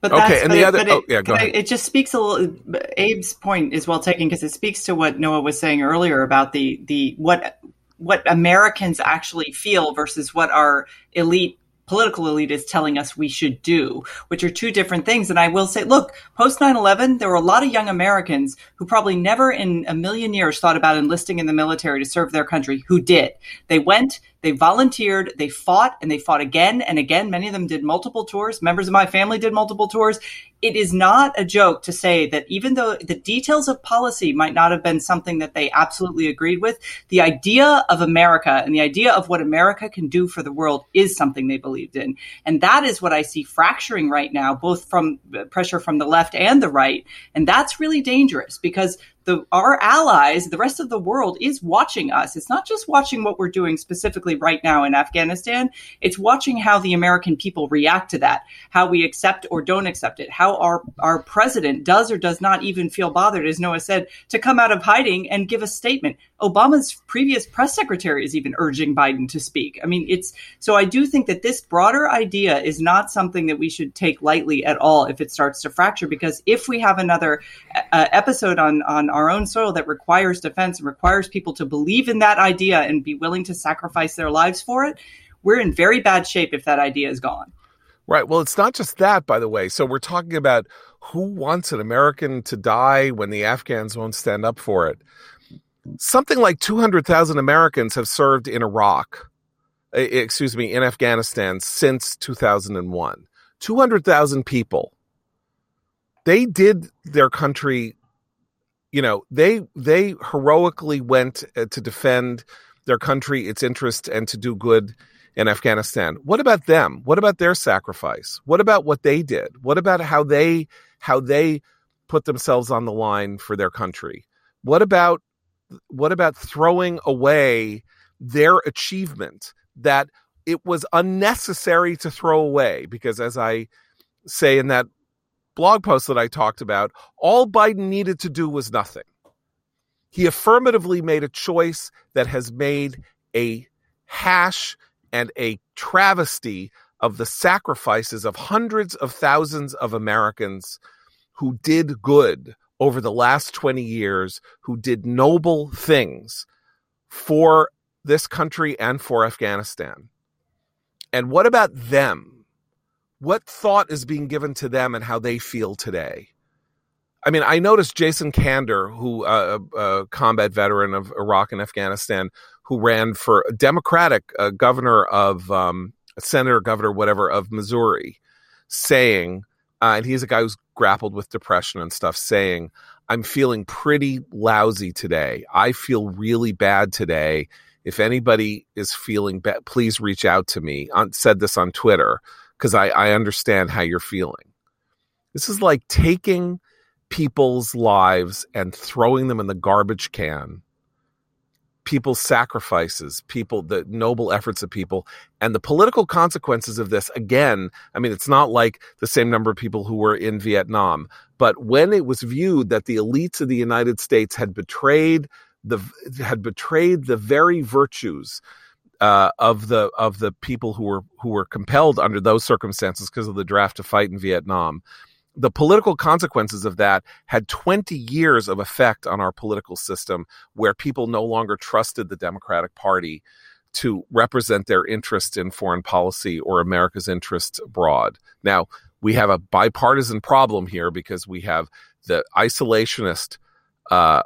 But okay, and the other, it, oh, yeah, go ahead. It just speaks a little. Abe's point is well taken because it speaks to what Noah was saying earlier about the the what what Americans actually feel versus what our elite political elite is telling us we should do, which are two different things. And I will say, look, post 9 11, there were a lot of young Americans who probably never in a million years thought about enlisting in the military to serve their country who did. They went, they volunteered, they fought, and they fought again and again. Many of them did multiple tours. Members of my family did multiple tours. It is not a joke to say that even though the details of policy might not have been something that they absolutely agreed with, the idea of America and the idea of what America can do for the world is something they believed in. And that is what I see fracturing right now, both from uh, pressure from the left and the right. And that's really dangerous because the our allies, the rest of the world is watching us. It's not just watching what we're doing specifically right now in Afghanistan. It's watching how the American people react to that, how we accept or don't accept it, how our our president does or does not even feel bothered, as Noah said, to come out of hiding and give a statement. Obama's previous press secretary is even urging Biden to speak. I mean, it's so I do think that this broader idea is not something that we should take lightly at all if it starts to fracture, because if we have another uh, episode on on our own soil that requires defense and requires people to believe in that idea and be willing to sacrifice their lives for it, we're in very bad shape if that idea is gone. Right. Well, it's not just that, by the way. So we're talking about who wants an American to die when the Afghans won't stand up for it. Something like 200,000 Americans have served in Iraq. excuse me, in Afghanistan since 2001. 200,000 people. They did their country, you know, they they heroically went uh, to defend their country, its interest, and to do good in Afghanistan. What about them? What about their sacrifice? What about what they did? What about how they how they put themselves on the line for their country? What about what about throwing away their achievement that it was unnecessary to throw away because as I say in that blog post that I talked about, all Biden needed to do was nothing. He affirmatively made a choice that has made a hash and a travesty of the sacrifices of hundreds of thousands of Americans who did good over the last 20 years, who did noble things for this country and for Afghanistan. And what about them? What thought is being given to them and how they feel today? I mean, I noticed Jason Kander, who uh, a uh, combat veteran of Iraq and Afghanistan, who ran for Democratic uh, governor of um, senator, governor, whatever of Missouri, saying, uh, and he's a guy who's grappled with depression and stuff, saying, "I'm feeling pretty lousy today. I feel really bad today, if anybody is feeling bad, please reach out to me. I said this on Twitter because I, I understand how you're feeling. This is like taking people's lives and throwing them in the garbage can. People's sacrifices, people, the noble efforts of people, and the political consequences of this. Again, I mean, it's not like the same number of people who were in Vietnam, but when it was viewed that the elites of the United States had betrayed the had betrayed the very virtues uh, of the of the people who were who were compelled under those circumstances because of the draft to fight in Vietnam. The political consequences of that had 20 years of effect on our political system, where people no longer trusted the Democratic Party to represent their interest in foreign policy or America's interests abroad. Now, we have a bipartisan problem here because we have the isolationist uh,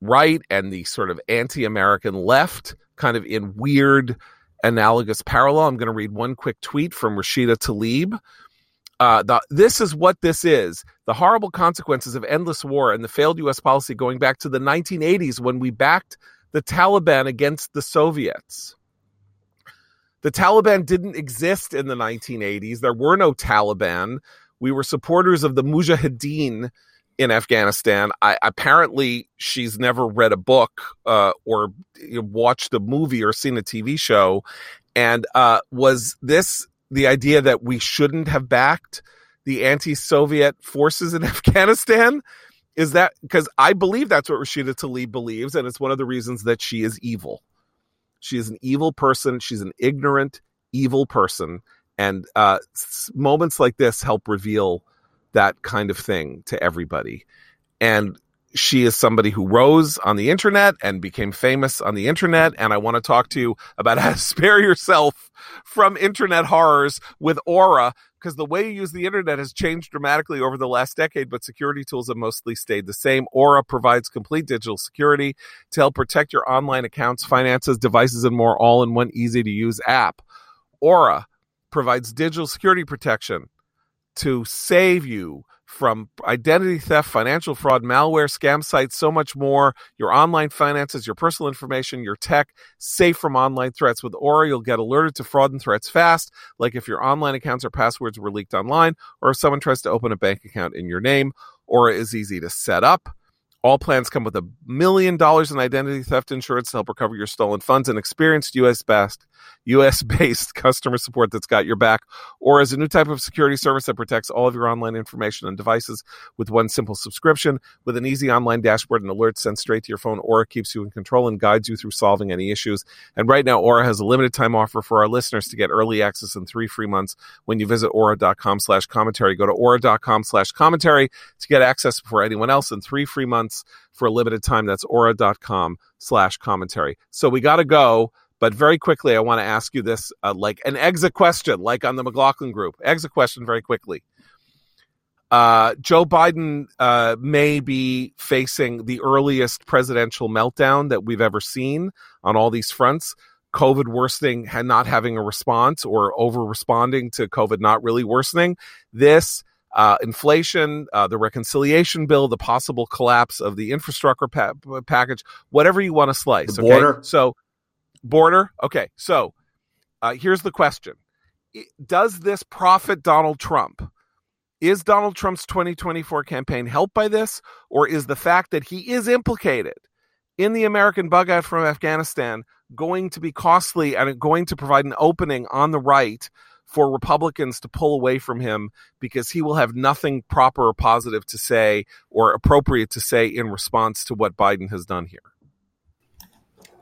right and the sort of anti-American left, kind of in weird analogous parallel. I'm going to read one quick tweet from Rashida Tlaib. Uh, the, this is what this is the horrible consequences of endless war and the failed U.S. policy going back to the 1980s when we backed the Taliban against the Soviets. The Taliban didn't exist in the 1980s. There were no Taliban. We were supporters of the Mujahideen in Afghanistan. I, apparently, she's never read a book uh, or watched a movie or seen a TV show. And uh, was this the idea that we shouldn't have backed the anti-Soviet forces in Afghanistan? Is that because I believe that's what Rashida Tlaib believes, and it's one of the reasons that she is evil. She is an evil person. She's an ignorant, evil person, and uh, moments like this help reveal that kind of thing to everybody. And she is somebody who rose on the internet and became famous on the internet. And I want to talk to you about how to spare yourself from internet horrors with Aura, because the way you use the internet has changed dramatically over the last decade, but security tools have mostly stayed the same. Aura provides complete digital security to help protect your online accounts, finances, devices, and more all in one easy to use app. Aura provides digital security protection to save you from identity theft, financial fraud, malware, scam sites, so much more. Your online finances, your personal information, your tech, safe from online threats. With Aura, you'll get alerted to fraud and threats fast, like if your online accounts or passwords were leaked online, or if someone tries to open a bank account in your name. Aura is easy to set up. All plans come with a million dollars in identity theft insurance to help recover your stolen funds and experienced US based US based customer support that's got your back, or as a new type of security service that protects all of your online information and devices with one simple subscription with an easy online dashboard and alerts sent straight to your phone. Aura keeps you in control and guides you through solving any issues. And right now, Aura has a limited time offer for our listeners to get early access and three free months when you visit aura.com slash commentary. Go to aura.com slash commentary to get access before anyone else and three free months for a limited time. That's aura.com slash commentary. So we got to go. But very quickly, I want to ask you this, uh, like an exit question, like on the McLaughlin group. Exit question, very quickly. Uh, Joe Biden uh, may be facing the earliest presidential meltdown that we've ever seen on all these fronts. COVID worsening and not having a response or over responding to COVID not really worsening. This uh, inflation, uh, the reconciliation bill, the possible collapse of the infrastructure pa- package, whatever you want to slice. The border. Okay? So, border. Okay. So, uh, here's the question Does this profit Donald Trump? Is Donald Trump's 2024 campaign helped by this, or is the fact that he is implicated in the American bug out from Afghanistan going to be costly and going to provide an opening on the right for Republicans to pull away from him because he will have nothing proper or positive to say or appropriate to say in response to what Biden has done here?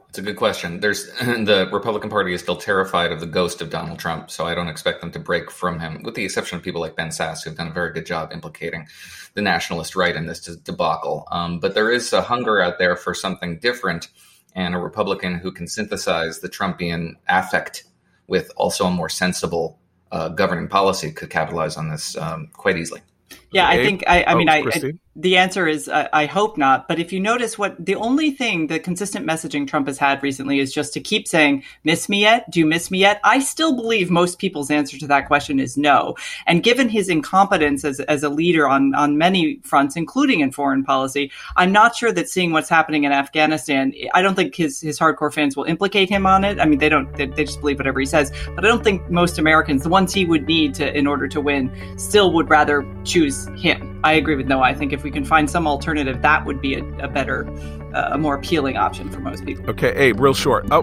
It's a good question. There's the Republican Party is still terrified of the ghost of Donald Trump, so I don't expect them to break from him, with the exception of people like Ben Sasse, who've done a very good job implicating the nationalist right in this debacle. Um, but there is a hunger out there for something different, and a Republican who can synthesize the Trumpian affect with also a more sensible governing policy could capitalize on this um, quite easily. Yeah, I think I, I oh, mean, I, I, the answer is uh, I hope not. But if you notice, what the only thing the consistent messaging Trump has had recently is just to keep saying, "Miss me yet? Do you miss me yet?" I still believe most people's answer to that question is no. And given his incompetence as as a leader on on many fronts, including in foreign policy, I'm not sure that seeing what's happening in Afghanistan, I don't think his his hardcore fans will implicate him on it. I mean, they don't they, they just believe whatever he says. But I don't think most Americans, the ones he would need to in order to win, still would rather choose him. I agree with Noah. I think if we can find some alternative, that would be a, a better, uh, a more appealing option for most people. Okay, Abe, real short. Oh,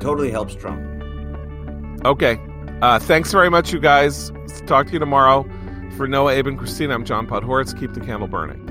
totally helps Trump. Okay, uh, thanks very much, you guys. Talk to you tomorrow. For Noah, Abe, and Christina, I'm John Podhoretz. Keep the candle burning.